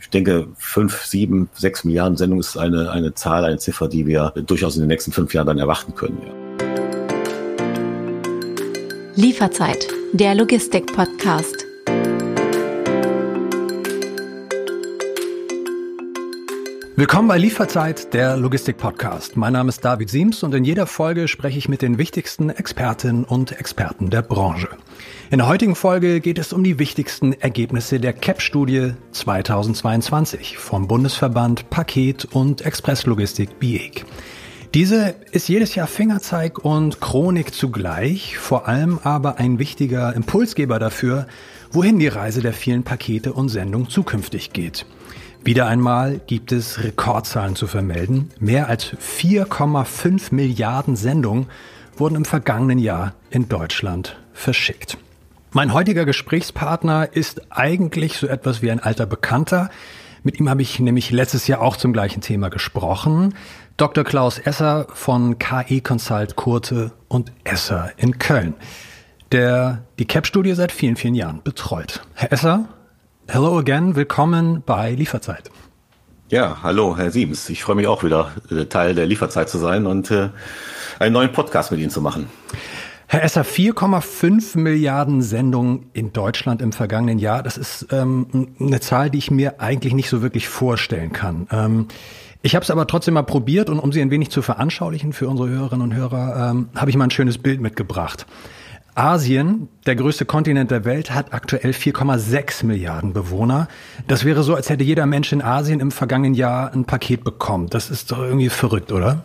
ich denke, fünf, sieben, sechs Milliarden Sendungen ist eine, eine Zahl, eine Ziffer, die wir durchaus in den nächsten fünf Jahren dann erwarten können. Ja. Lieferzeit, der Logistik-Podcast. Willkommen bei Lieferzeit, der Logistik-Podcast. Mein Name ist David Siems und in jeder Folge spreche ich mit den wichtigsten Expertinnen und Experten der Branche. In der heutigen Folge geht es um die wichtigsten Ergebnisse der CAP-Studie 2022 vom Bundesverband Paket- und Expresslogistik BIEG. Diese ist jedes Jahr Fingerzeig und Chronik zugleich, vor allem aber ein wichtiger Impulsgeber dafür, wohin die Reise der vielen Pakete und Sendungen zukünftig geht. Wieder einmal gibt es Rekordzahlen zu vermelden. Mehr als 4,5 Milliarden Sendungen wurden im vergangenen Jahr in Deutschland verschickt. Mein heutiger Gesprächspartner ist eigentlich so etwas wie ein alter Bekannter. Mit ihm habe ich nämlich letztes Jahr auch zum gleichen Thema gesprochen. Dr. Klaus Esser von KE Consult Kurte und Esser in Köln, der die CAP-Studie seit vielen, vielen Jahren betreut. Herr Esser, Hello again, willkommen bei Lieferzeit. Ja, hallo, Herr Siebens. Ich freue mich auch wieder, äh, Teil der Lieferzeit zu sein und äh, einen neuen Podcast mit Ihnen zu machen. Herr Esser, 4,5 Milliarden Sendungen in Deutschland im vergangenen Jahr. Das ist ähm, eine Zahl, die ich mir eigentlich nicht so wirklich vorstellen kann. Ähm, ich habe es aber trotzdem mal probiert und um sie ein wenig zu veranschaulichen für unsere Hörerinnen und Hörer, ähm, habe ich mal ein schönes Bild mitgebracht. Asien, der größte Kontinent der Welt, hat aktuell 4,6 Milliarden Bewohner. Das wäre so, als hätte jeder Mensch in Asien im vergangenen Jahr ein Paket bekommen. Das ist doch irgendwie verrückt, oder?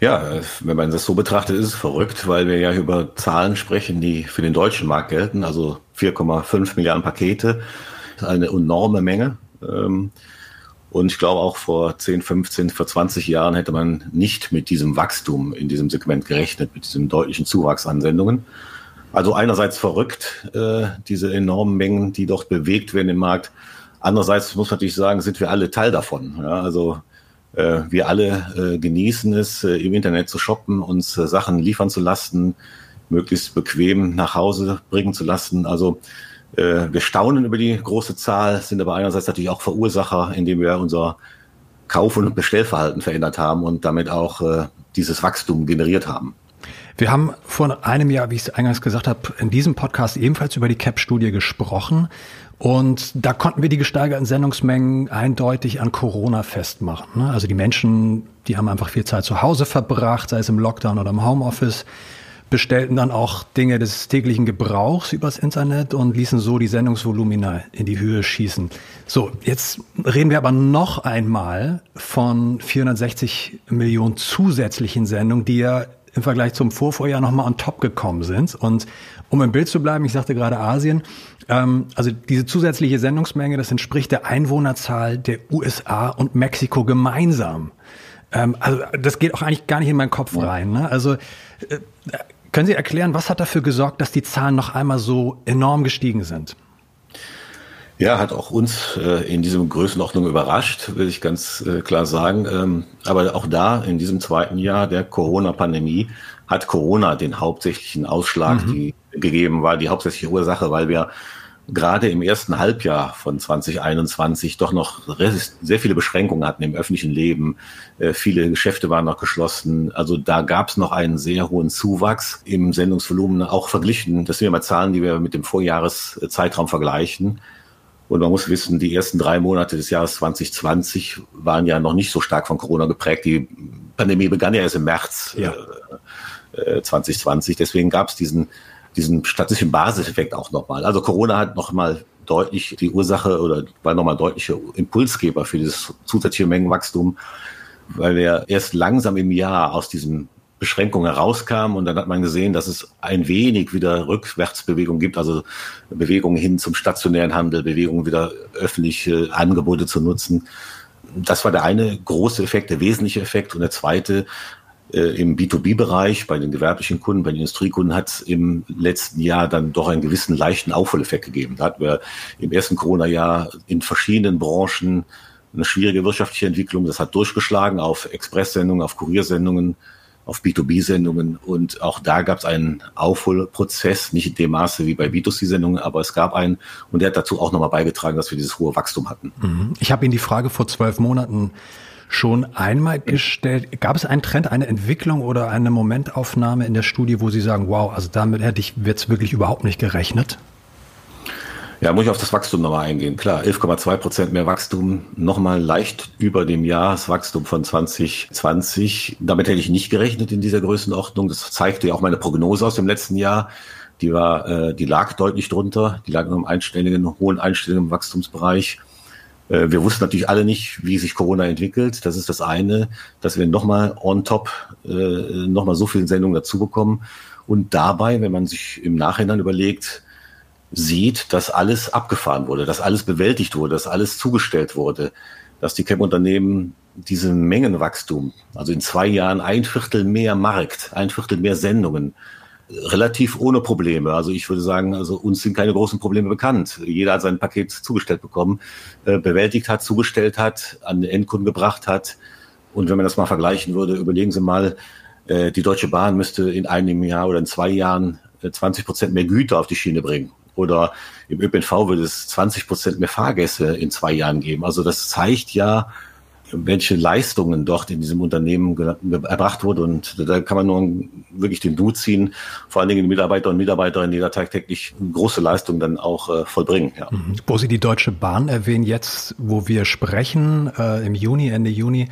Ja, wenn man das so betrachtet, ist es verrückt, weil wir ja über Zahlen sprechen, die für den deutschen Markt gelten. Also 4,5 Milliarden Pakete, eine enorme Menge. Und ich glaube auch vor 10, 15, vor 20 Jahren hätte man nicht mit diesem Wachstum in diesem Segment gerechnet, mit diesem deutlichen Zuwachs an Sendungen. Also einerseits verrückt, äh, diese enormen Mengen, die dort bewegt werden im Markt. Andererseits muss man natürlich sagen, sind wir alle Teil davon. Ja, also äh, wir alle äh, genießen es, äh, im Internet zu shoppen, uns äh, Sachen liefern zu lassen, möglichst bequem nach Hause bringen zu lassen. Also wir staunen über die große Zahl, sind aber einerseits natürlich auch Verursacher, indem wir unser Kauf- und Bestellverhalten verändert haben und damit auch äh, dieses Wachstum generiert haben. Wir haben vor einem Jahr, wie ich es eingangs gesagt habe, in diesem Podcast ebenfalls über die CAP-Studie gesprochen. Und da konnten wir die gesteigerten Sendungsmengen eindeutig an Corona festmachen. Ne? Also die Menschen, die haben einfach viel Zeit zu Hause verbracht, sei es im Lockdown oder im Homeoffice bestellten dann auch Dinge des täglichen Gebrauchs übers Internet und ließen so die Sendungsvolumina in die Höhe schießen. So, jetzt reden wir aber noch einmal von 460 Millionen zusätzlichen Sendungen, die ja im Vergleich zum Vorvorjahr nochmal on top gekommen sind. Und um im Bild zu bleiben, ich sagte gerade Asien, ähm, also diese zusätzliche Sendungsmenge, das entspricht der Einwohnerzahl der USA und Mexiko gemeinsam. Ähm, also das geht auch eigentlich gar nicht in meinen Kopf rein. Ne? Also äh, können Sie erklären, was hat dafür gesorgt, dass die Zahlen noch einmal so enorm gestiegen sind? Ja, hat auch uns äh, in diesem Größenordnung überrascht, will ich ganz äh, klar sagen. Ähm, aber auch da, in diesem zweiten Jahr der Corona-Pandemie, hat Corona den hauptsächlichen Ausschlag mhm. die, gegeben, war die hauptsächliche Ursache, weil wir gerade im ersten Halbjahr von 2021 doch noch sehr viele Beschränkungen hatten im öffentlichen Leben. Äh, viele Geschäfte waren noch geschlossen. Also da gab es noch einen sehr hohen Zuwachs im Sendungsvolumen, auch verglichen. Das sind immer Zahlen, die wir mit dem Vorjahreszeitraum vergleichen. Und man muss wissen, die ersten drei Monate des Jahres 2020 waren ja noch nicht so stark von Corona geprägt. Die Pandemie begann ja erst im März ja. äh, 2020. Äh, Deswegen gab es diesen diesen statistischen Basiseffekt auch nochmal. Also Corona hat nochmal deutlich die Ursache oder war nochmal deutliche Impulsgeber für dieses zusätzliche Mengenwachstum, weil wir erst langsam im Jahr aus diesen Beschränkungen herauskamen und dann hat man gesehen, dass es ein wenig wieder Rückwärtsbewegung gibt, also Bewegungen hin zum stationären Handel, Bewegungen wieder öffentliche Angebote zu nutzen. Das war der eine große Effekt, der wesentliche Effekt. Und der zweite äh, im B2B-Bereich, bei den gewerblichen Kunden, bei den Industriekunden hat es im letzten Jahr dann doch einen gewissen leichten Aufholeffekt gegeben. Da hatten wir im ersten Corona-Jahr in verschiedenen Branchen eine schwierige wirtschaftliche Entwicklung. Das hat durchgeschlagen auf Expresssendungen, auf Kuriersendungen, auf B2B-Sendungen. Und auch da gab es einen Aufholprozess, nicht in dem Maße wie bei B2C-Sendungen, aber es gab einen und der hat dazu auch nochmal beigetragen, dass wir dieses hohe Wachstum hatten. Mhm. Ich habe Ihnen die Frage vor zwölf Monaten schon einmal gestellt. Gab es einen Trend, eine Entwicklung oder eine Momentaufnahme in der Studie, wo Sie sagen, wow, also damit hätte ich jetzt wirklich überhaupt nicht gerechnet? Ja, muss ich auf das Wachstum nochmal eingehen. Klar, 11,2 Prozent mehr Wachstum, nochmal leicht über dem Jahreswachstum von 2020. Damit hätte ich nicht gerechnet in dieser Größenordnung. Das zeigte ja auch meine Prognose aus dem letzten Jahr. Die war, äh, die lag deutlich drunter. Die lag im einstelligen, hohen einstelligen Wachstumsbereich. Äh, wir wussten natürlich alle nicht, wie sich Corona entwickelt. Das ist das eine, dass wir nochmal on top, äh, nochmal so viele Sendungen dazu bekommen. Und dabei, wenn man sich im Nachhinein überlegt, sieht, dass alles abgefahren wurde, dass alles bewältigt wurde, dass alles zugestellt wurde, dass die CAP-Unternehmen diesen Mengenwachstum, also in zwei Jahren ein Viertel mehr Markt, ein Viertel mehr Sendungen, relativ ohne Probleme. Also ich würde sagen, also uns sind keine großen Probleme bekannt. Jeder hat sein Paket zugestellt bekommen, äh, bewältigt hat, zugestellt hat, an den Endkunden gebracht hat. Und wenn man das mal vergleichen würde, überlegen Sie mal, äh, die Deutsche Bahn müsste in einem Jahr oder in zwei Jahren 20 äh, Prozent mehr Güter auf die Schiene bringen. Oder im ÖPNV würde es 20 Prozent mehr Fahrgäste in zwei Jahren geben. Also das zeigt ja, welche Leistungen dort in diesem Unternehmen erbracht wurden. Und da kann man nur wirklich den Hut ziehen, vor allen Dingen die Mitarbeiter und Mitarbeiterinnen, die da tagtäglich große Leistungen dann auch äh, vollbringen. Ja. Mhm. Wo Sie die Deutsche Bahn erwähnen, jetzt, wo wir sprechen, äh, im Juni, Ende Juni,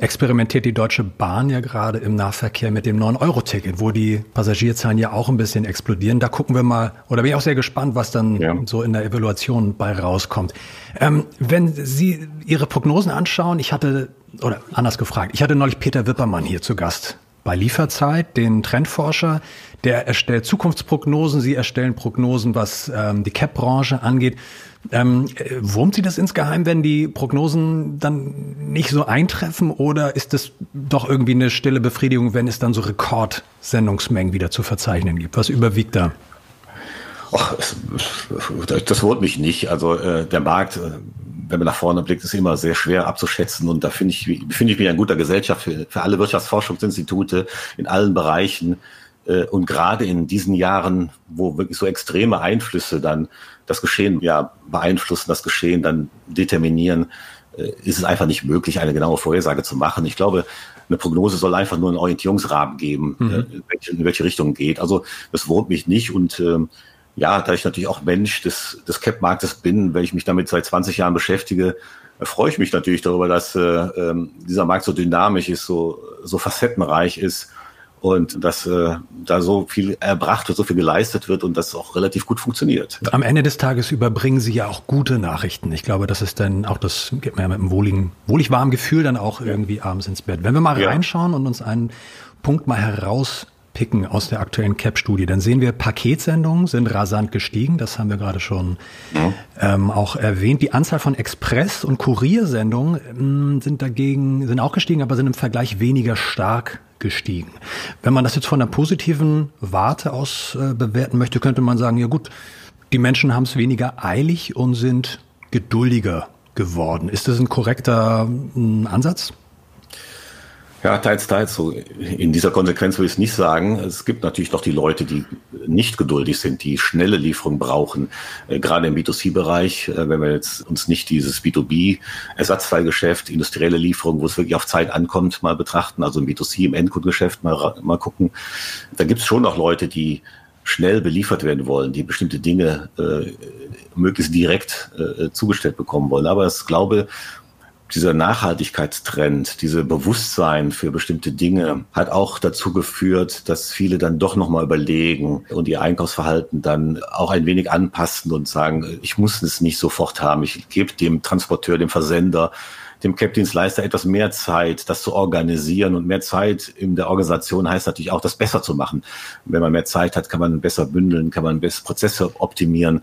experimentiert die Deutsche Bahn ja gerade im Nahverkehr mit dem 9-Euro-Ticket, wo die Passagierzahlen ja auch ein bisschen explodieren. Da gucken wir mal, oder bin ich auch sehr gespannt, was dann ja. so in der Evaluation bei rauskommt. Ähm, wenn Sie Ihre Prognosen anschauen, ich hatte, oder anders gefragt, ich hatte neulich Peter Wippermann hier zu Gast bei Lieferzeit, den Trendforscher, der erstellt Zukunftsprognosen, Sie erstellen Prognosen, was ähm, die CAP-Branche angeht. Ähm, wurmt Sie das insgeheim, wenn die Prognosen dann nicht so eintreffen oder ist es doch irgendwie eine stille Befriedigung, wenn es dann so Rekordsendungsmengen wieder zu verzeichnen gibt? Was überwiegt da? Ach, das wurmt mich nicht. Also äh, der Markt, äh, wenn man nach vorne blickt, ist immer sehr schwer abzuschätzen und da finde ich, finde ich mich in guter Gesellschaft für, für alle Wirtschaftsforschungsinstitute in allen Bereichen äh, und gerade in diesen Jahren, wo wirklich so extreme Einflüsse dann das Geschehen ja beeinflussen, das Geschehen dann determinieren, äh, ist es einfach nicht möglich, eine genaue Vorhersage zu machen. Ich glaube, eine Prognose soll einfach nur einen Orientierungsrahmen geben, mhm. Äh, in, welche, in welche Richtung geht. Also das wurmt mich nicht und ähm, ja, da ich natürlich auch Mensch des, des Cap-Marktes bin, weil ich mich damit seit 20 Jahren beschäftige, freue ich mich natürlich darüber, dass äh, äh, dieser Markt so dynamisch ist, so, so facettenreich ist und dass äh, da so viel erbracht wird, so viel geleistet wird und das auch relativ gut funktioniert. Am Ende des Tages überbringen Sie ja auch gute Nachrichten. Ich glaube, das ist dann auch das, geht mir ja mit einem wohligen, wohlig warmen Gefühl dann auch irgendwie abends ins Bett. Wenn wir mal ja. reinschauen und uns einen Punkt mal herauspicken aus der aktuellen CAP-Studie, dann sehen wir, Paketsendungen sind rasant gestiegen. Das haben wir gerade schon ja. ähm, auch erwähnt. Die Anzahl von Express- und Kuriersendungen ähm, sind dagegen, sind auch gestiegen, aber sind im Vergleich weniger stark gestiegen. Wenn man das jetzt von der positiven Warte aus äh, bewerten möchte, könnte man sagen, ja gut, die Menschen haben es weniger eilig und sind geduldiger geworden. Ist das ein korrekter äh, Ansatz? Ja, teils, teils. So in dieser Konsequenz würde ich es nicht sagen. Es gibt natürlich noch die Leute, die nicht geduldig sind, die schnelle Lieferung brauchen. Äh, gerade im B2C-Bereich, äh, wenn wir jetzt uns nicht dieses B2B-Ersatzteilgeschäft, industrielle Lieferung, wo es wirklich auf Zeit ankommt, mal betrachten, also im B2C, im Endkundengeschäft mal, mal gucken. Da gibt es schon noch Leute, die schnell beliefert werden wollen, die bestimmte Dinge äh, möglichst direkt äh, zugestellt bekommen wollen. Aber ich glaube, dieser Nachhaltigkeitstrend, diese Bewusstsein für bestimmte Dinge hat auch dazu geführt, dass viele dann doch nochmal überlegen und ihr Einkaufsverhalten dann auch ein wenig anpassen und sagen, ich muss es nicht sofort haben. Ich gebe dem Transporteur, dem Versender, dem Cap-Dienstleister etwas mehr Zeit, das zu organisieren. Und mehr Zeit in der Organisation heißt natürlich auch, das besser zu machen. Wenn man mehr Zeit hat, kann man besser bündeln, kann man bessere Prozesse optimieren.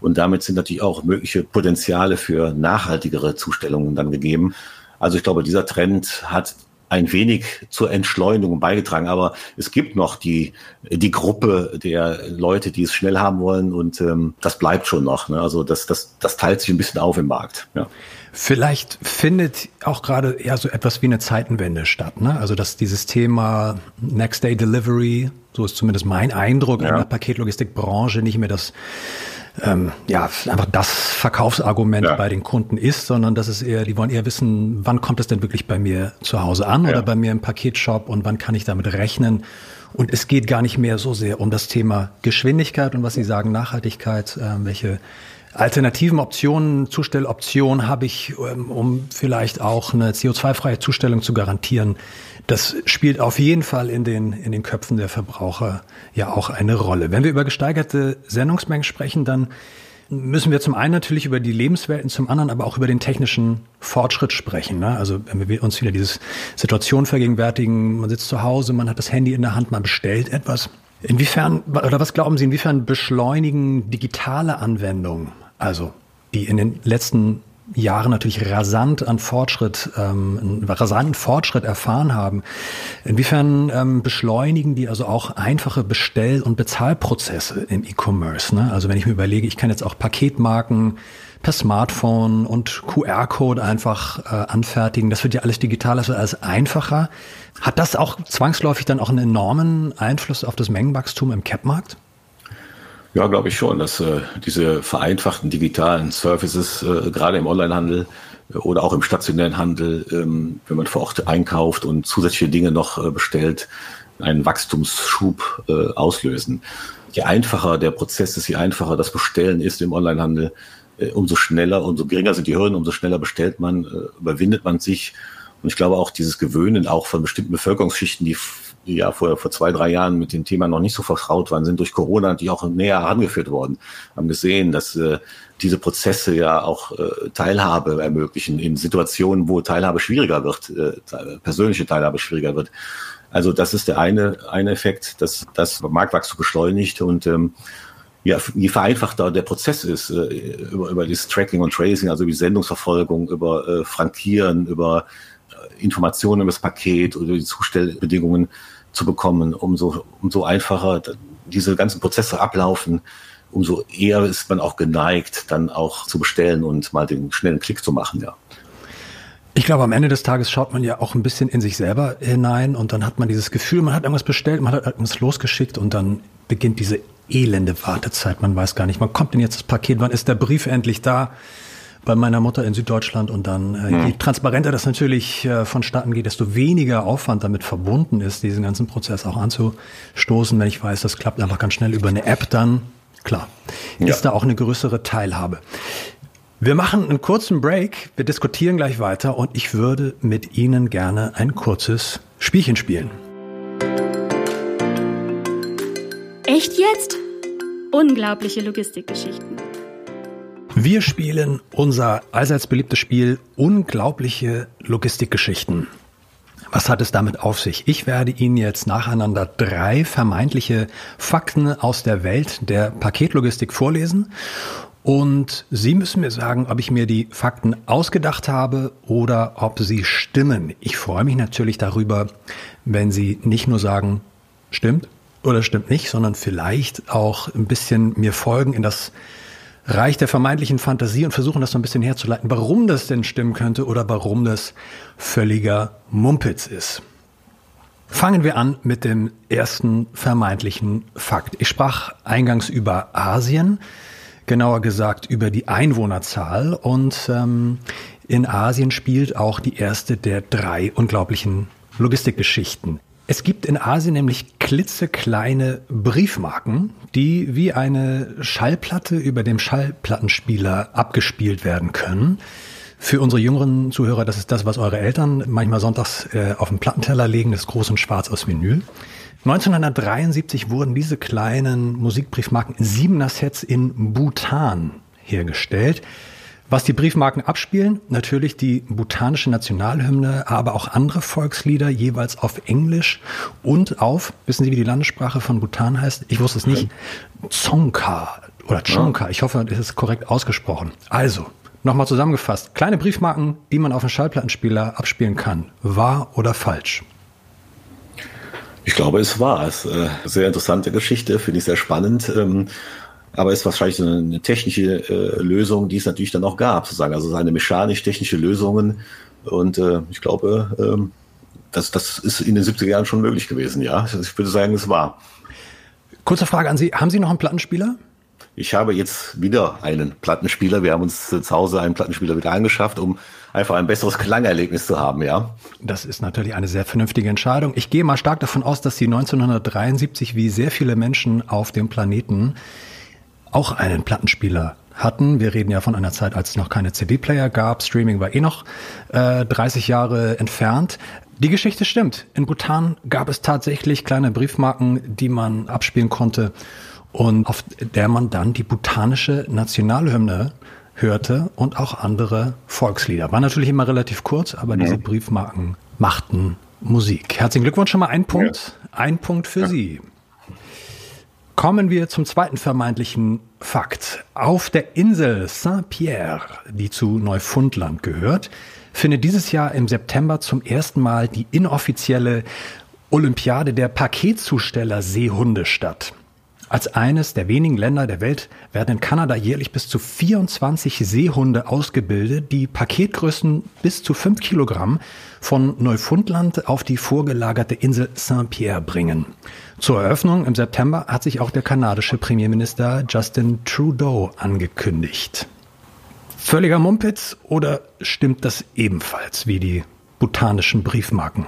Und damit sind natürlich auch mögliche Potenziale für nachhaltigere Zustellungen dann gegeben. Also ich glaube, dieser Trend hat ein wenig zur Entschleunigung beigetragen. Aber es gibt noch die, die Gruppe der Leute, die es schnell haben wollen und ähm, das bleibt schon noch. Ne? Also das, das, das teilt sich ein bisschen auf im Markt. Ja. Vielleicht findet auch gerade eher so etwas wie eine Zeitenwende statt. Ne? Also dass dieses Thema Next Day Delivery, so ist zumindest mein Eindruck ja. in der Paketlogistikbranche, nicht mehr das ähm, ja, einfach das Verkaufsargument ja. bei den Kunden ist, sondern dass es eher, die wollen eher wissen, wann kommt es denn wirklich bei mir zu Hause an ja. oder bei mir im Paketshop und wann kann ich damit rechnen. Und es geht gar nicht mehr so sehr um das Thema Geschwindigkeit und was Sie sagen, Nachhaltigkeit, äh, welche alternativen Optionen, Zustelloptionen habe ich, ähm, um vielleicht auch eine CO2-freie Zustellung zu garantieren. Das spielt auf jeden Fall in den, in den Köpfen der Verbraucher ja auch eine Rolle. Wenn wir über gesteigerte Sendungsmengen sprechen, dann müssen wir zum einen natürlich über die Lebenswelten, zum anderen aber auch über den technischen Fortschritt sprechen. Ne? Also wenn wir uns wieder diese Situation vergegenwärtigen, man sitzt zu Hause, man hat das Handy in der Hand, man bestellt etwas. Inwiefern, oder was glauben Sie, inwiefern beschleunigen digitale Anwendungen, also die in den letzten Jahren natürlich rasant an Fortschritt, ähm, rasanten Fortschritt erfahren haben. Inwiefern ähm, beschleunigen die also auch einfache Bestell- und Bezahlprozesse im E-Commerce? Ne? Also wenn ich mir überlege, ich kann jetzt auch Paketmarken per Smartphone und QR-Code einfach äh, anfertigen. Das wird ja alles digital, das wird alles einfacher. Hat das auch zwangsläufig dann auch einen enormen Einfluss auf das Mengenwachstum im Cap-Markt? Ja, glaube ich schon, dass äh, diese vereinfachten digitalen Services, äh, gerade im Onlinehandel äh, oder auch im stationären Handel, ähm, wenn man vor Ort einkauft und zusätzliche Dinge noch äh, bestellt, einen Wachstumsschub äh, auslösen. Je einfacher der Prozess ist, je einfacher das Bestellen ist im Onlinehandel, umso schneller, umso geringer sind die Hürden, umso schneller bestellt man, überwindet man sich. Und ich glaube auch dieses Gewöhnen auch von bestimmten Bevölkerungsschichten, die ja vor, vor zwei, drei Jahren mit dem Thema noch nicht so vertraut waren, sind durch Corona natürlich auch näher herangeführt worden, haben gesehen, dass äh, diese Prozesse ja auch äh, Teilhabe ermöglichen in Situationen, wo Teilhabe schwieriger wird, äh, persönliche Teilhabe schwieriger wird. Also das ist der eine, eine Effekt, dass das Marktwachstum beschleunigt und ähm, ja, je vereinfachter der Prozess ist, äh, über, über das Tracking und Tracing, also die Sendungsverfolgung, über äh, Frankieren, über Informationen über das Paket oder die Zustellbedingungen, zu bekommen, umso, umso einfacher diese ganzen Prozesse ablaufen, umso eher ist man auch geneigt, dann auch zu bestellen und mal den schnellen Klick zu machen, ja. Ich glaube, am Ende des Tages schaut man ja auch ein bisschen in sich selber hinein und dann hat man dieses Gefühl, man hat irgendwas bestellt, man hat irgendwas losgeschickt und dann beginnt diese elende Wartezeit. Man weiß gar nicht, wann kommt denn jetzt das Paket, wann ist der Brief endlich da? Bei meiner Mutter in Süddeutschland und dann, äh, je hm. transparenter das natürlich äh, vonstatten geht, desto weniger Aufwand damit verbunden ist, diesen ganzen Prozess auch anzustoßen. Wenn ich weiß, das klappt einfach ganz schnell über eine App, dann klar, ja. ist da auch eine größere Teilhabe. Wir machen einen kurzen Break, wir diskutieren gleich weiter und ich würde mit Ihnen gerne ein kurzes Spielchen spielen. Echt jetzt? Unglaubliche Logistikgeschichten. Wir spielen unser allseits beliebtes Spiel Unglaubliche Logistikgeschichten. Was hat es damit auf sich? Ich werde Ihnen jetzt nacheinander drei vermeintliche Fakten aus der Welt der Paketlogistik vorlesen. Und Sie müssen mir sagen, ob ich mir die Fakten ausgedacht habe oder ob sie stimmen. Ich freue mich natürlich darüber, wenn Sie nicht nur sagen, stimmt oder stimmt nicht, sondern vielleicht auch ein bisschen mir folgen in das Reich der vermeintlichen Fantasie und versuchen das so ein bisschen herzuleiten, warum das denn stimmen könnte oder warum das völliger Mumpitz ist. Fangen wir an mit dem ersten vermeintlichen Fakt. Ich sprach eingangs über Asien, genauer gesagt über die Einwohnerzahl und ähm, in Asien spielt auch die erste der drei unglaublichen Logistikgeschichten. Es gibt in Asien nämlich klitzekleine Briefmarken, die wie eine Schallplatte über dem Schallplattenspieler abgespielt werden können. Für unsere jüngeren Zuhörer, das ist das, was eure Eltern manchmal sonntags äh, auf den Plattenteller legen, das groß und schwarz aus Vinyl. 1973 wurden diese kleinen Musikbriefmarken in siebener Sets in Bhutan hergestellt. Was die Briefmarken abspielen, natürlich die bhutanische Nationalhymne, aber auch andere Volkslieder, jeweils auf Englisch und auf, wissen Sie, wie die Landessprache von Bhutan heißt? Ich wusste es nicht. Tsongka oder Chonka. Ich hoffe, das ist korrekt ausgesprochen. Also, Nochmal zusammengefasst, kleine Briefmarken, die man auf dem Schallplattenspieler abspielen kann. Wahr oder falsch? Ich glaube, es war es. Äh, sehr interessante Geschichte, finde ich sehr spannend. Aber ist wahrscheinlich eine technische äh, Lösung, die es natürlich dann auch gab, sozusagen. Also eine mechanisch-technische Lösungen. Und äh, ich glaube, ähm, das, das ist in den 70er Jahren schon möglich gewesen, ja. Ich würde sagen, es war. Kurze Frage an Sie. Haben Sie noch einen Plattenspieler? Ich habe jetzt wieder einen Plattenspieler. Wir haben uns zu Hause einen Plattenspieler wieder angeschafft, um einfach ein besseres Klangerlebnis zu haben, ja. Das ist natürlich eine sehr vernünftige Entscheidung. Ich gehe mal stark davon aus, dass Sie 1973 wie sehr viele Menschen auf dem Planeten auch einen Plattenspieler hatten. Wir reden ja von einer Zeit, als es noch keine CD-Player gab. Streaming war eh noch äh, 30 Jahre entfernt. Die Geschichte stimmt. In Bhutan gab es tatsächlich kleine Briefmarken, die man abspielen konnte und auf der man dann die bhutanische Nationalhymne hörte und auch andere Volkslieder. War natürlich immer relativ kurz, aber diese Briefmarken machten Musik. Herzlichen Glückwunsch schon mal ein Punkt. Ja. Ein Punkt für ja. Sie. Kommen wir zum zweiten vermeintlichen Fakt. Auf der Insel Saint-Pierre, die zu Neufundland gehört, findet dieses Jahr im September zum ersten Mal die inoffizielle Olympiade der Paketzusteller Seehunde statt. Als eines der wenigen Länder der Welt werden in Kanada jährlich bis zu 24 Seehunde ausgebildet, die Paketgrößen bis zu 5 Kilogramm von Neufundland auf die vorgelagerte Insel Saint-Pierre bringen. Zur Eröffnung im September hat sich auch der kanadische Premierminister Justin Trudeau angekündigt. Völliger Mumpitz oder stimmt das ebenfalls wie die botanischen Briefmarken?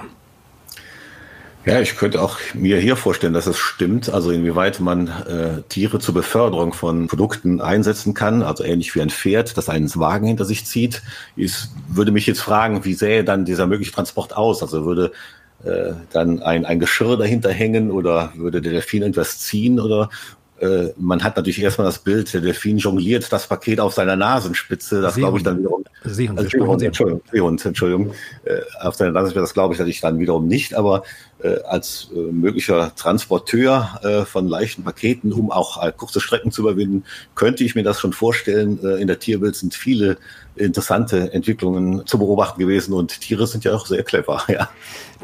Ja, ich könnte auch mir hier vorstellen, dass es stimmt. Also inwieweit man äh, Tiere zur Beförderung von Produkten einsetzen kann, also ähnlich wie ein Pferd, das einen Wagen hinter sich zieht, ist, würde mich jetzt fragen, wie sähe dann dieser mögliche Transport aus? Also würde äh, dann ein, ein Geschirr dahinter hängen oder würde der Delfin etwas ziehen oder äh, man hat natürlich erstmal das Bild, der Delfin jongliert das Paket auf seiner Nasenspitze, das glaube ich dann wiederum. Seehund, also, Seehund, Entschuldigung, Seehund, Entschuldigung. Äh, auf seiner Nasenspitze, das glaube ich natürlich dann wiederum nicht, aber als äh, möglicher Transporteur äh, von leichten Paketen, um auch äh, kurze Strecken zu überwinden, könnte ich mir das schon vorstellen. Äh, in der Tierwelt sind viele interessante Entwicklungen zu beobachten gewesen und Tiere sind ja auch sehr clever, ja.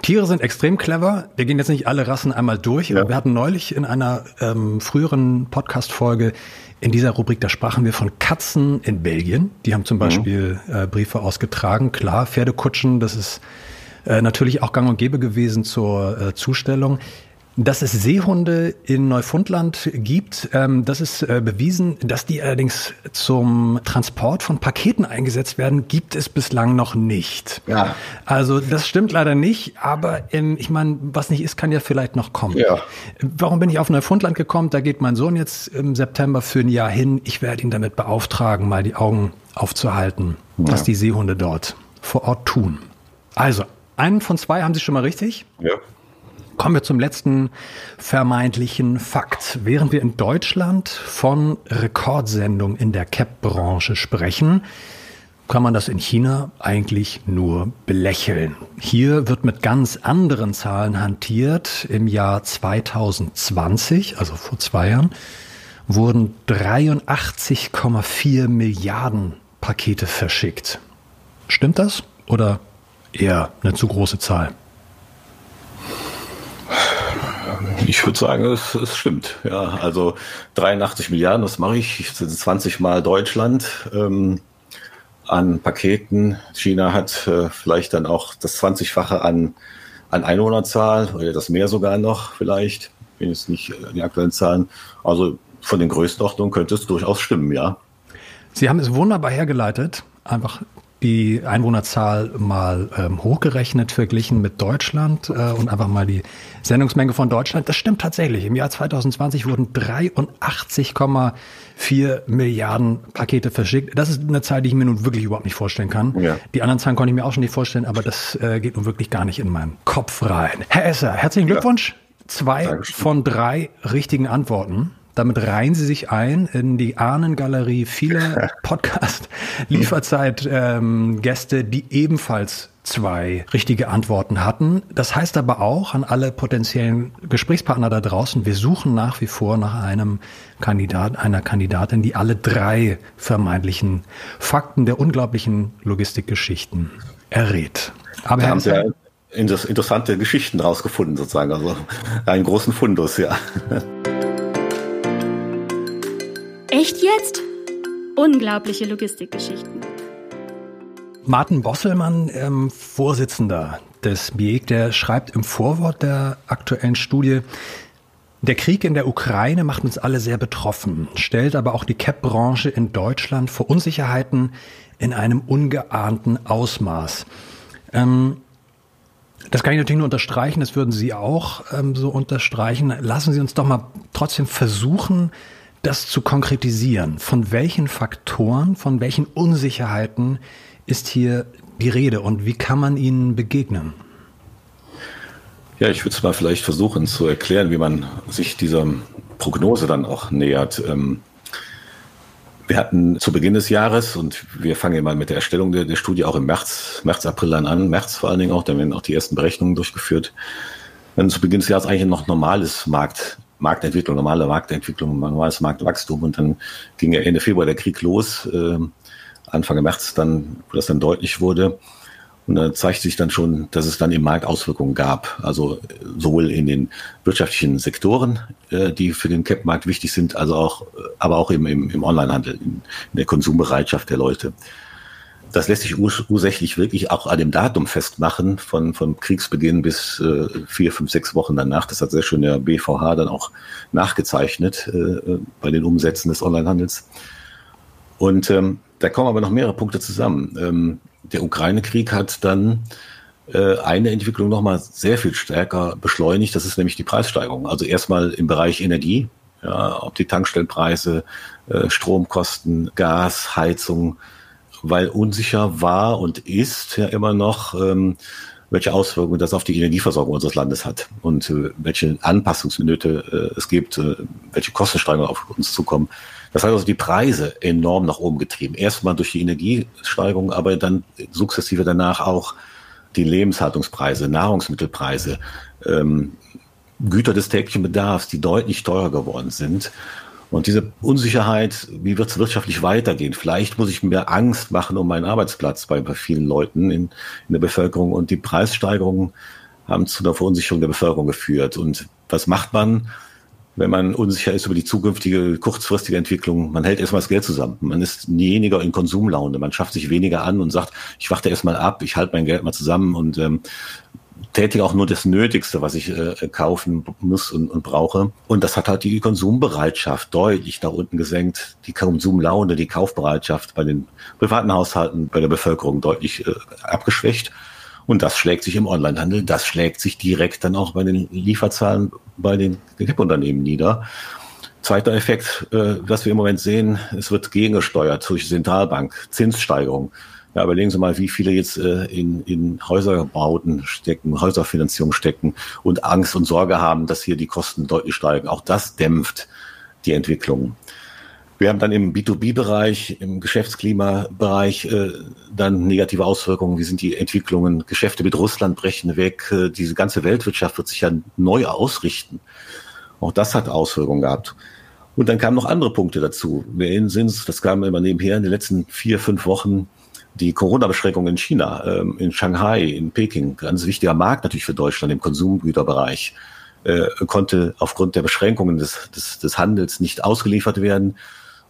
Tiere sind extrem clever. Wir gehen jetzt nicht alle Rassen einmal durch. Ja. Wir hatten neulich in einer ähm, früheren Podcast-Folge in dieser Rubrik, da sprachen wir von Katzen in Belgien. Die haben zum mhm. Beispiel äh, Briefe ausgetragen. Klar, Pferdekutschen, das ist äh, natürlich auch gang und gäbe gewesen zur äh, Zustellung. Dass es Seehunde in Neufundland gibt, ähm, das ist äh, bewiesen. Dass die allerdings zum Transport von Paketen eingesetzt werden, gibt es bislang noch nicht. Ja. Also das stimmt leider nicht, aber ähm, ich meine, was nicht ist, kann ja vielleicht noch kommen. Ja. Warum bin ich auf Neufundland gekommen? Da geht mein Sohn jetzt im September für ein Jahr hin. Ich werde ihn damit beauftragen, mal die Augen aufzuhalten, ja. was die Seehunde dort vor Ort tun. Also, einen von zwei haben Sie schon mal richtig. Ja. Kommen wir zum letzten vermeintlichen Fakt. Während wir in Deutschland von Rekordsendungen in der CAP-Branche sprechen, kann man das in China eigentlich nur belächeln. Hier wird mit ganz anderen Zahlen hantiert. Im Jahr 2020, also vor zwei Jahren, wurden 83,4 Milliarden Pakete verschickt. Stimmt das oder eher eine zu große Zahl? Ich würde sagen, es, es, stimmt. Ja, also 83 Milliarden, das mache ich. Das sind 20 Mal Deutschland ähm, an Paketen. China hat äh, vielleicht dann auch das 20-fache an, an Einwohnerzahl oder das mehr sogar noch vielleicht. Ich bin jetzt nicht die aktuellen Zahlen. Also von den Größenordnungen könnte es durchaus stimmen, ja. Sie haben es wunderbar hergeleitet. Einfach die Einwohnerzahl mal ähm, hochgerechnet, verglichen mit Deutschland äh, und einfach mal die Sendungsmenge von Deutschland. Das stimmt tatsächlich. Im Jahr 2020 wurden 83,4 Milliarden Pakete verschickt. Das ist eine Zahl, die ich mir nun wirklich überhaupt nicht vorstellen kann. Ja. Die anderen Zahlen konnte ich mir auch schon nicht vorstellen, aber das äh, geht nun wirklich gar nicht in meinen Kopf rein. Herr Esser, herzlichen Glückwunsch. Ja. Zwei Dankeschön. von drei richtigen Antworten. Damit reihen Sie sich ein in die Ahnengalerie vieler Podcast-Lieferzeit-Gäste, ähm, die ebenfalls zwei richtige Antworten hatten. Das heißt aber auch an alle potenziellen Gesprächspartner da draußen, wir suchen nach wie vor nach einem Kandidat, einer Kandidatin, die alle drei vermeintlichen Fakten der unglaublichen Logistikgeschichten errät. Aber haben Sie ja interessante Geschichten rausgefunden, sozusagen. Also einen großen Fundus, ja. Echt jetzt? Unglaubliche Logistikgeschichten. Martin Bosselmann, ähm, Vorsitzender des BIEG, der schreibt im Vorwort der aktuellen Studie, der Krieg in der Ukraine macht uns alle sehr betroffen, stellt aber auch die CAP-Branche in Deutschland vor Unsicherheiten in einem ungeahnten Ausmaß. Ähm, das kann ich natürlich nur unterstreichen, das würden Sie auch ähm, so unterstreichen. Lassen Sie uns doch mal trotzdem versuchen, das zu konkretisieren. Von welchen Faktoren, von welchen Unsicherheiten ist hier die Rede und wie kann man ihnen begegnen? Ja, ich würde es mal vielleicht versuchen zu erklären, wie man sich dieser Prognose dann auch nähert. Ähm, wir hatten zu Beginn des Jahres, und wir fangen ja mal mit der Erstellung der, der, Studie auch im März, März, April dann an, März vor allen Dingen auch, da werden auch die ersten Berechnungen durchgeführt. Dann zu Beginn des Jahres eigentlich noch normales Markt, Marktentwicklung, normale Marktentwicklung, normales Marktwachstum und dann ging ja Ende Februar der Krieg los. Äh, Anfang März dann, wo das dann deutlich wurde. Und da zeigt sich dann schon, dass es dann im Markt Auswirkungen gab. Also sowohl in den wirtschaftlichen Sektoren, äh, die für den Cap-Markt wichtig sind, also auch, aber auch im, im, im Onlinehandel, in, in der Konsumbereitschaft der Leute. Das lässt sich urs ursächlich wirklich auch an dem Datum festmachen, von, von Kriegsbeginn bis äh, vier, fünf, sechs Wochen danach. Das hat sehr schön der BVH dann auch nachgezeichnet äh, bei den Umsätzen des Onlinehandels. Und ähm, da kommen aber noch mehrere Punkte zusammen. Ähm, der Ukraine-Krieg hat dann äh, eine Entwicklung nochmal sehr viel stärker beschleunigt. Das ist nämlich die Preissteigerung. Also erstmal im Bereich Energie, ja, ob die Tankstellenpreise, äh, Stromkosten, Gas, Heizung, weil unsicher war und ist ja immer noch, ähm, welche Auswirkungen das auf die Energieversorgung unseres Landes hat und äh, welche Anpassungsminute äh, es gibt, äh, welche Kostensteigerungen auf uns zukommen. Das hat also die Preise enorm nach oben getrieben. Erstmal durch die Energiesteigerung, aber dann sukzessive danach auch die Lebenshaltungspreise, Nahrungsmittelpreise, ähm, Güter des täglichen Bedarfs, die deutlich teurer geworden sind. Und diese Unsicherheit, wie wird es wirtschaftlich weitergehen? Vielleicht muss ich mir Angst machen um meinen Arbeitsplatz bei, vielen Leuten in, in der Bevölkerung. Und die Preissteigerungen haben zu einer Verunsicherung der Bevölkerung geführt. Und was macht man? wenn man unsicher ist über die zukünftige kurzfristige Entwicklung, man hält erstmal das Geld zusammen. Man ist weniger in Konsumlaune. Man schafft sich weniger an und sagt, ich warte erstmal ab, ich halte mein Geld mal zusammen und ähm, tätige auch nur das Nötigste, was ich äh, kaufen muss und, und brauche. Und das hat halt die Konsumbereitschaft deutlich nach unten gesenkt, die Konsumlaune, die Kaufbereitschaft bei den privaten Haushalten, bei der Bevölkerung deutlich äh, abgeschwächt. Und das schlägt sich im Onlinehandel, das schlägt sich direkt dann auch bei den Lieferzahlen bei den KIP-Unternehmen nieder. Zweiter Effekt, äh, was wir im Moment sehen, es wird gegengesteuert durch Zentralbank, Zinssteigerung. Ja, überlegen Sie mal, wie viele jetzt äh, in, in Häuserbauten stecken, Häuserfinanzierung stecken und Angst und Sorge haben, dass hier die Kosten deutlich steigen. Auch das dämpft die Entwicklung. Wir haben dann im B2B-Bereich, im Geschäftsklimabereich äh, dann negative Auswirkungen. Wie sind die Entwicklungen? Geschäfte mit Russland brechen weg. Äh, diese ganze Weltwirtschaft wird sich ja neu ausrichten. Auch das hat Auswirkungen gehabt. Und dann kamen noch andere Punkte dazu. Wir erinnern uns, das kam immer nebenher in den letzten vier, fünf Wochen, die Corona-Beschränkungen in China, ähm, in Shanghai, in Peking, ganz wichtiger Markt natürlich für Deutschland im Konsumgüterbereich, äh, konnte aufgrund der Beschränkungen des, des, des Handels nicht ausgeliefert werden.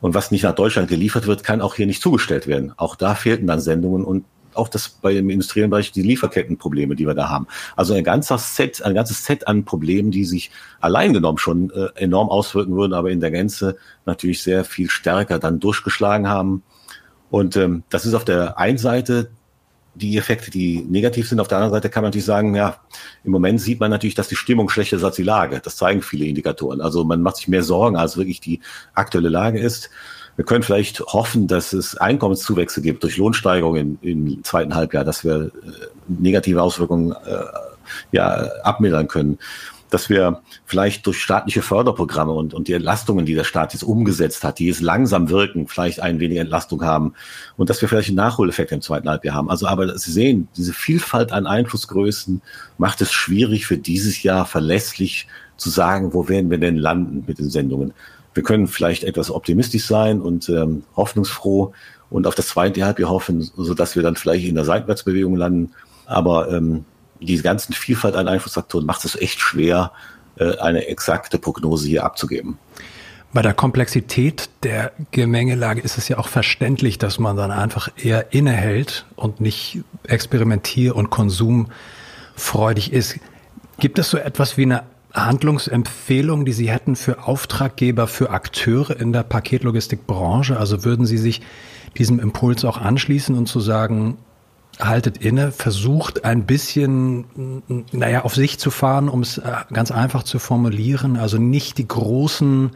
Und was nicht nach Deutschland geliefert wird, kann auch hier nicht zugestellt werden. Auch da fehlten dann Sendungen und auch das bei dem industriellen Bereich die Lieferkettenprobleme, die wir da haben. Also ein ganzes Set, ein ganzes Set an Problemen, die sich allein genommen schon äh, enorm auswirken würden, aber in der Gänze natürlich sehr viel stärker dann durchgeschlagen haben. Und ähm, das ist auf der einen Seite die Effekte, die negativ sind. Auf der anderen Seite kann man natürlich sagen, ja, im Moment sieht man natürlich, dass die Stimmung schlechter ist als die Lage. Das zeigen viele Indikatoren. Also man macht sich mehr Sorgen, als wirklich die aktuelle Lage ist. Wir können vielleicht hoffen, dass es Einkommenszuwächse gibt durch Lohnsteigerungen im, zweiten Halbjahr, dass wir äh, negative Auswirkungen äh, ja, abmildern können. Dass wir vielleicht durch staatliche Förderprogramme und, und die Entlastungen, die der Staat jetzt umgesetzt hat, die jetzt langsam wirken, vielleicht ein wenig Entlastung haben und dass wir vielleicht einen Nachholeffekt im zweiten Halbjahr haben. Also aber Sie sehen, diese Vielfalt an Einflussgrößen macht es schwierig für dieses Jahr verlässlich zu sagen, wo werden wir denn landen mit den Sendungen. Wir können vielleicht etwas optimistisch sein und ähm, hoffnungsfroh und auf das zweite Halbjahr hoffen, so dass wir dann vielleicht in der Seitwärtsbewegung landen. Aber ähm, die ganzen Vielfalt an Einflussfaktoren macht es echt schwer, äh, eine exakte Prognose hier abzugeben. Bei der Komplexität der Gemengelage ist es ja auch verständlich, dass man dann einfach eher innehält und nicht experimentier- und konsumfreudig ist. Gibt es so etwas wie eine Handlungsempfehlung, die Sie hätten für Auftraggeber, für Akteure in der Paketlogistikbranche? Also würden Sie sich diesem Impuls auch anschließen und zu sagen, haltet inne, versucht ein bisschen, naja, auf sich zu fahren, um es äh, ganz einfach zu formulieren. Also nicht die großen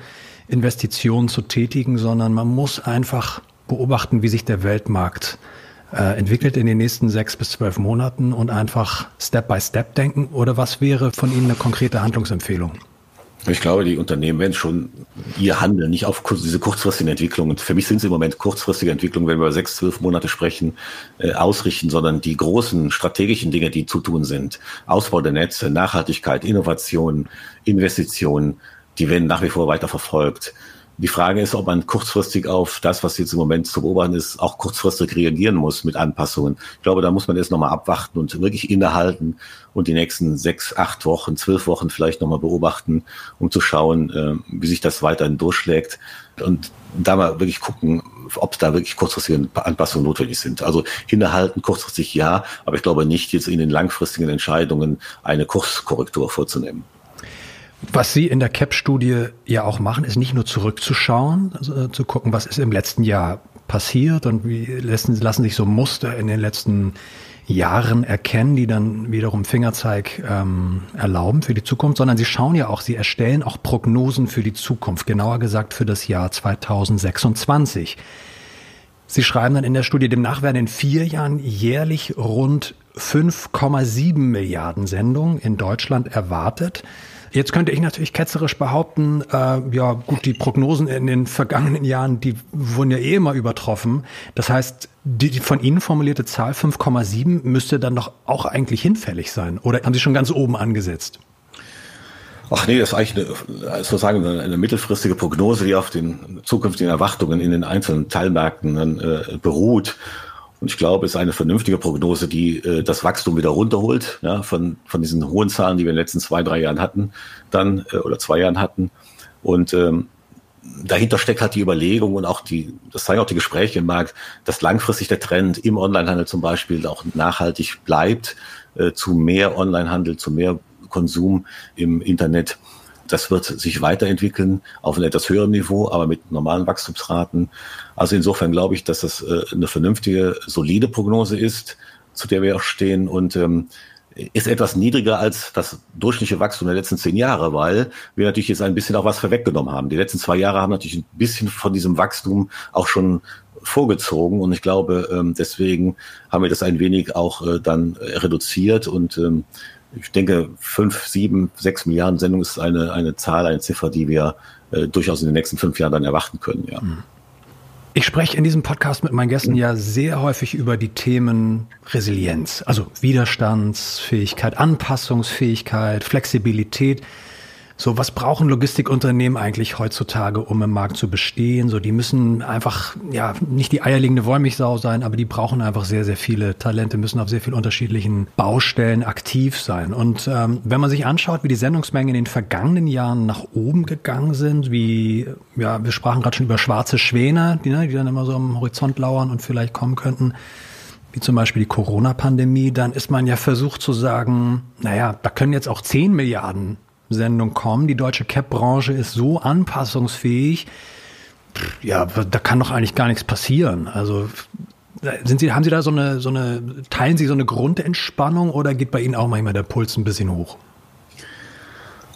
Investitionen zu tätigen, sondern man muss einfach beobachten, wie sich der Weltmarkt äh, entwickelt in den nächsten sechs bis zwölf Monaten und einfach Step by Step denken. Oder was wäre von Ihnen eine konkrete Handlungsempfehlung? Ich glaube, die Unternehmen werden schon ihr Handeln nicht auf diese kurzfristigen Entwicklungen, für mich sind es im Moment kurzfristige Entwicklungen, wenn wir über sechs, zwölf Monate sprechen, äh, ausrichten, sondern die großen strategischen Dinge, die zu tun sind, Ausbau der Netze, Nachhaltigkeit, Innovation, Investitionen, die werden nach wie vor weiter verfolgt. Die Frage ist, ob man kurzfristig auf das, was jetzt im Moment zu beobachten ist, auch kurzfristig reagieren muss mit Anpassungen. Ich glaube, da muss man erst nochmal abwarten und wirklich innehalten und die nächsten sechs, acht Wochen, zwölf Wochen vielleicht nochmal beobachten, um zu schauen, äh, wie sich das weiterhin durchschlägt und da mal wirklich gucken, ob da wirklich kurzfristige Anpassungen notwendig sind. Also innehalten kurzfristig ja, aber ich glaube nicht jetzt in den langfristigen Entscheidungen eine Kurskorrektur vorzunehmen. Was Sie in der CAP-Studie ja auch machen, ist nicht nur zurückzuschauen, also äh, zu gucken, was ist im letzten Jahr passiert und wie lassen, lassen sich so Muster in den letzten Jahren erkennen, die dann wiederum Fingerzeig ähm, erlauben für die Zukunft, sondern sie schauen ja auch, sie erstellen auch Prognosen für die Zukunft, genauer gesagt für das Jahr 2026. Sie schreiben dann in der Studie, demnach werden in vier Jahren jährlich rund 5,7 Milliarden Sendungen in Deutschland erwartet. Jetzt könnte ich natürlich ketzerisch behaupten, äh, ja gut, die Prognosen in den vergangenen Jahren, die wurden ja eh immer übertroffen. Das heißt, die, die von Ihnen formulierte Zahl 5,7 müsste dann doch auch eigentlich hinfällig sein. Oder haben Sie schon ganz oben angesetzt? Ach nee, das ist eigentlich eine, sozusagen eine, eine mittelfristige Prognose, die auf den zukünftigen Erwartungen in den einzelnen Teilmärkten dann, äh, beruht. Und ich glaube, es ist eine vernünftige Prognose, die äh, das Wachstum wieder runterholt, ja, von, von diesen hohen Zahlen, die wir in den letzten zwei, drei Jahren hatten, dann äh, oder zwei Jahren hatten. Und ähm, dahinter steckt halt die Überlegung und auch die, das zeigen auch die Gespräche im Markt, dass langfristig der Trend im Onlinehandel zum Beispiel auch nachhaltig bleibt, äh, zu mehr Onlinehandel, zu mehr Konsum im Internet. Das wird sich weiterentwickeln auf einem etwas höherem Niveau, aber mit normalen Wachstumsraten. Also insofern glaube ich, dass das äh, eine vernünftige, solide Prognose ist, zu der wir auch stehen und ähm, ist etwas niedriger als das durchschnittliche Wachstum der letzten zehn Jahre, weil wir natürlich jetzt ein bisschen auch was vorweggenommen haben. Die letzten zwei Jahre haben natürlich ein bisschen von diesem Wachstum auch schon vorgezogen und ich glaube, ähm, deswegen haben wir das ein wenig auch äh, dann reduziert und ähm, ich denke, fünf, sieben, sechs Milliarden Sendungen ist eine, eine Zahl, eine Ziffer, die wir äh, durchaus in den nächsten fünf Jahren dann erwarten können, ja. Mhm. Ich spreche in diesem Podcast mit meinen Gästen ja sehr häufig über die Themen Resilienz, also Widerstandsfähigkeit, Anpassungsfähigkeit, Flexibilität. So, was brauchen Logistikunternehmen eigentlich heutzutage, um im Markt zu bestehen? So, die müssen einfach, ja, nicht die eierlegende Wollmilchsau sein, aber die brauchen einfach sehr, sehr viele Talente, müssen auf sehr vielen unterschiedlichen Baustellen aktiv sein. Und ähm, wenn man sich anschaut, wie die Sendungsmengen in den vergangenen Jahren nach oben gegangen sind, wie, ja, wir sprachen gerade schon über schwarze Schwäne, die, ne, die dann immer so am Horizont lauern und vielleicht kommen könnten, wie zum Beispiel die Corona-Pandemie, dann ist man ja versucht zu sagen, naja, da können jetzt auch 10 Milliarden Sendung kommen. Die deutsche Cap-Branche ist so anpassungsfähig. Ja, da kann doch eigentlich gar nichts passieren. Also sind Sie, haben Sie da so eine, so eine, teilen Sie so eine Grundentspannung oder geht bei Ihnen auch manchmal der Puls ein bisschen hoch?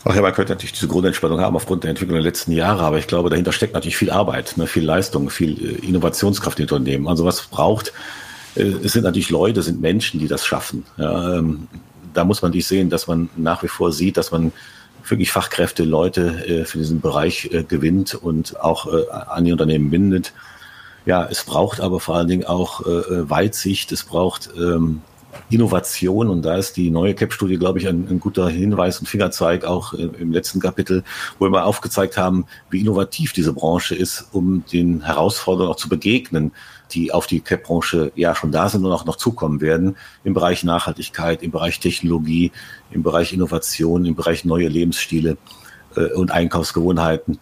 Ach ja, man könnte natürlich diese Grundentspannung haben aufgrund der Entwicklung der letzten Jahre, aber ich glaube, dahinter steckt natürlich viel Arbeit, ne, viel Leistung, viel äh, Innovationskraft in Unternehmen. Also was braucht, äh, es sind natürlich Leute, es sind Menschen, die das schaffen. Ja, ähm, da muss man nicht sehen, dass man nach wie vor sieht, dass man wirklich Fachkräfte, Leute äh, für diesen Bereich äh, gewinnt und auch äh, an die Unternehmen bindet. Ja, es braucht aber vor allen Dingen auch Weitsicht, es braucht ähm, Innovation und da ist die neue CAP-Studie, glaube ich, ein, ein, guter Hinweis und Fingerzeig auch äh, im letzten Kapitel, wo wir mal aufgezeigt haben, wie innovativ diese Branche ist, um den Herausforderungen auch zu begegnen, die auf die CAP-Branche ja schon da sind und auch noch zukommen werden, im Bereich Nachhaltigkeit, im Bereich Technologie, im Bereich Innovation, im Bereich neue Lebensstile äh, und Einkaufsgewohnheiten.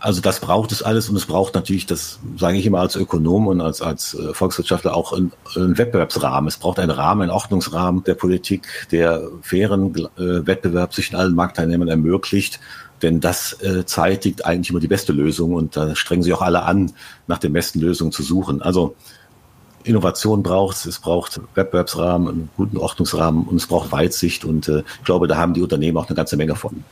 Also das braucht es alles und es braucht natürlich, das sage ich immer als Ökonom und als, als äh, Volkswirtschaftler auch einen, einen Wettbewerbsrahmen. Es braucht einen Rahmen, einen Ordnungsrahmen der Politik, der fairen äh, Wettbewerb zwischen allen Marktteilnehmern ermöglicht. Denn das äh, zeitigt eigentlich immer die beste Lösung und da strengen sich auch alle an, nach den besten Lösungen zu suchen. Also Innovation braucht es, es braucht Wettbewerbsrahmen, einen guten Ordnungsrahmen und es braucht Weitsicht und äh, ich glaube, da haben die Unternehmen auch eine ganze Menge von.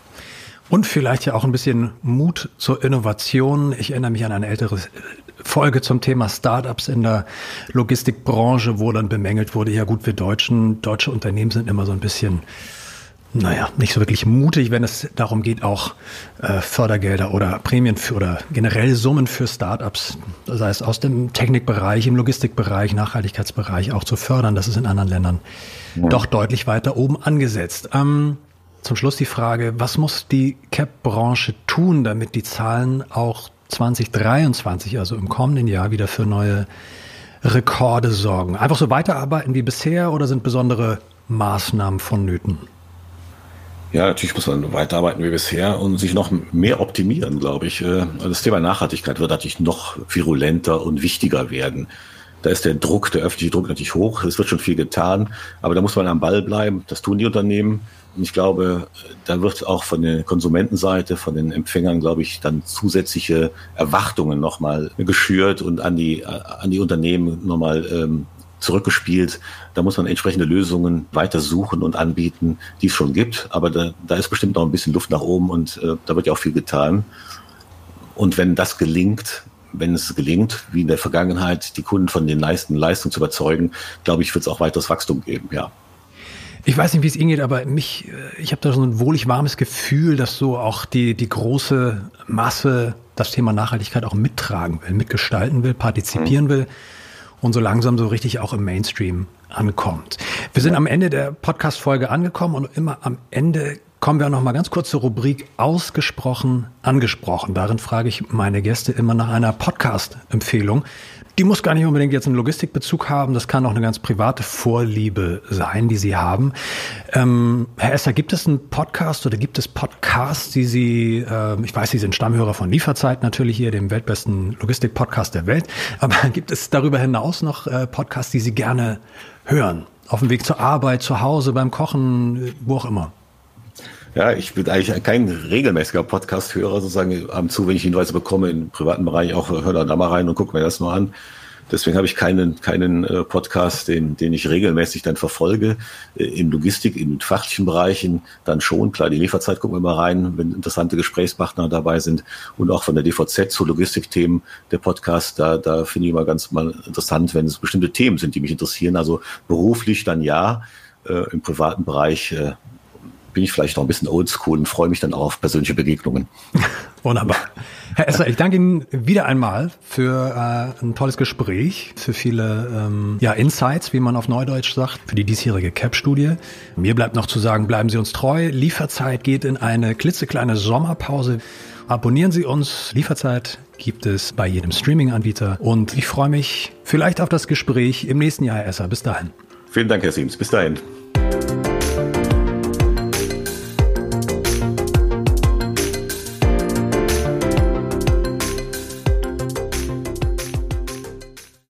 Und vielleicht ja auch ein bisschen Mut zur Innovation. Ich erinnere mich an eine ältere Folge zum Thema Startups in der Logistikbranche, wo dann bemängelt wurde, ja gut, wir Deutschen, deutsche Unternehmen sind immer so ein bisschen, naja, nicht so wirklich mutig, wenn es darum geht, auch äh, Fördergelder oder Prämien für oder generell Summen für Startups, sei es aus dem Technikbereich, im Logistikbereich, Nachhaltigkeitsbereich auch zu fördern. Das ist in anderen Ländern ja. doch deutlich weiter oben angesetzt. Ähm, zum Schluss die Frage, was muss die CAP-Branche tun, damit die Zahlen auch 2023, also im kommenden Jahr, wieder für neue Rekorde sorgen? Einfach so weiterarbeiten wie bisher oder sind besondere Maßnahmen vonnöten? Ja, natürlich muss man weiterarbeiten wie bisher und sich noch mehr optimieren, glaube ich. Äh, das Thema Nachhaltigkeit wird natürlich noch virulenter und wichtiger werden. Da ist der Druck, der öffentliche Druck natürlich hoch. Es wird schon viel getan, aber da muss man am Ball bleiben. Das tun die Unternehmen. Und ich glaube, da wird auch von der Konsumentenseite, von den Empfängern, glaube ich, dann zusätzliche Erwartungen nochmal geschürt und an die, an die Unternehmen nochmal ähm, zurückgespielt. Da muss man entsprechende Lösungen weiter suchen und anbieten, die es schon gibt. Aber da, da ist bestimmt noch ein bisschen Luft nach oben und äh, da wird ja auch viel getan. Und wenn das gelingt, wenn es gelingt, wie in der Vergangenheit, die Kunden von den meisten Leistungen zu überzeugen, glaube ich, wird es auch weiteres Wachstum geben, ja. Ich weiß nicht, wie es Ihnen geht, aber mich, äh, ich habe da so ein wohlig warmes Gefühl, dass so auch die, die große Masse das Thema Nachhaltigkeit auch mittragen will, mitgestalten will, partizipieren mhm. will und so langsam so richtig auch im Mainstream ankommt. Wir sind am Ende der Podcast-Folge angekommen und immer am Ende kommen wir noch mal ganz kurz zur Rubrik ausgesprochen angesprochen. Darin frage ich meine Gäste immer nach einer Podcast-Empfehlung. Die muss gar nicht unbedingt jetzt einen Logistikbezug haben. Das kann auch eine ganz private Vorliebe sein, die Sie haben. Ähm, Herr Esser, gibt es einen Podcast oder gibt es Podcasts, die Sie, äh, ich weiß, Sie sind Stammhörer von Lieferzeit natürlich hier, dem weltbesten Logistik-Podcast der Welt. Aber gibt es darüber hinaus noch äh, Podcasts, die Sie gerne hören? Auf dem Weg zur Arbeit, zu Hause, beim Kochen, wo auch immer? Ja, ich bin eigentlich kein regelmäßiger Podcast-Hörer, sozusagen ab und zu, wenn ich Hinweise bekomme im privaten Bereich, auch höre da mal rein und gucke mir das nur an. Deswegen habe ich keinen, keinen äh, Podcast, den, den ich regelmäßig dann verfolge. Äh, in Logistik, in fachlichen Bereichen dann schon. Klar, die Lieferzeit gucken wir mal rein, wenn interessante Gesprächspartner dabei sind. Und auch von der DVZ zu Logistikthemen, der Podcast, da, da finde ich immer ganz mal interessant, wenn es bestimmte Themen sind, die mich interessieren. Also beruflich dann ja, äh, im privaten Bereich äh, bin ich vielleicht noch ein bisschen oldschool und freue mich dann auch auf persönliche Begegnungen. Wunderbar. Herr Esser, ich danke Ihnen wieder einmal für äh, ein tolles Gespräch, für viele ähm, ja, Insights, wie man auf Neudeutsch sagt, für die diesjährige CAP-Studie. Mir bleibt noch zu sagen, bleiben Sie uns treu. Lieferzeit geht in eine klitzekleine Sommerpause. Abonnieren Sie uns. Lieferzeit gibt es bei jedem Streaming-Anbieter. Und ich freue mich vielleicht auf das Gespräch im nächsten Jahr, Herr Esser. Bis dahin. Vielen Dank, Herr Siems. Bis dahin.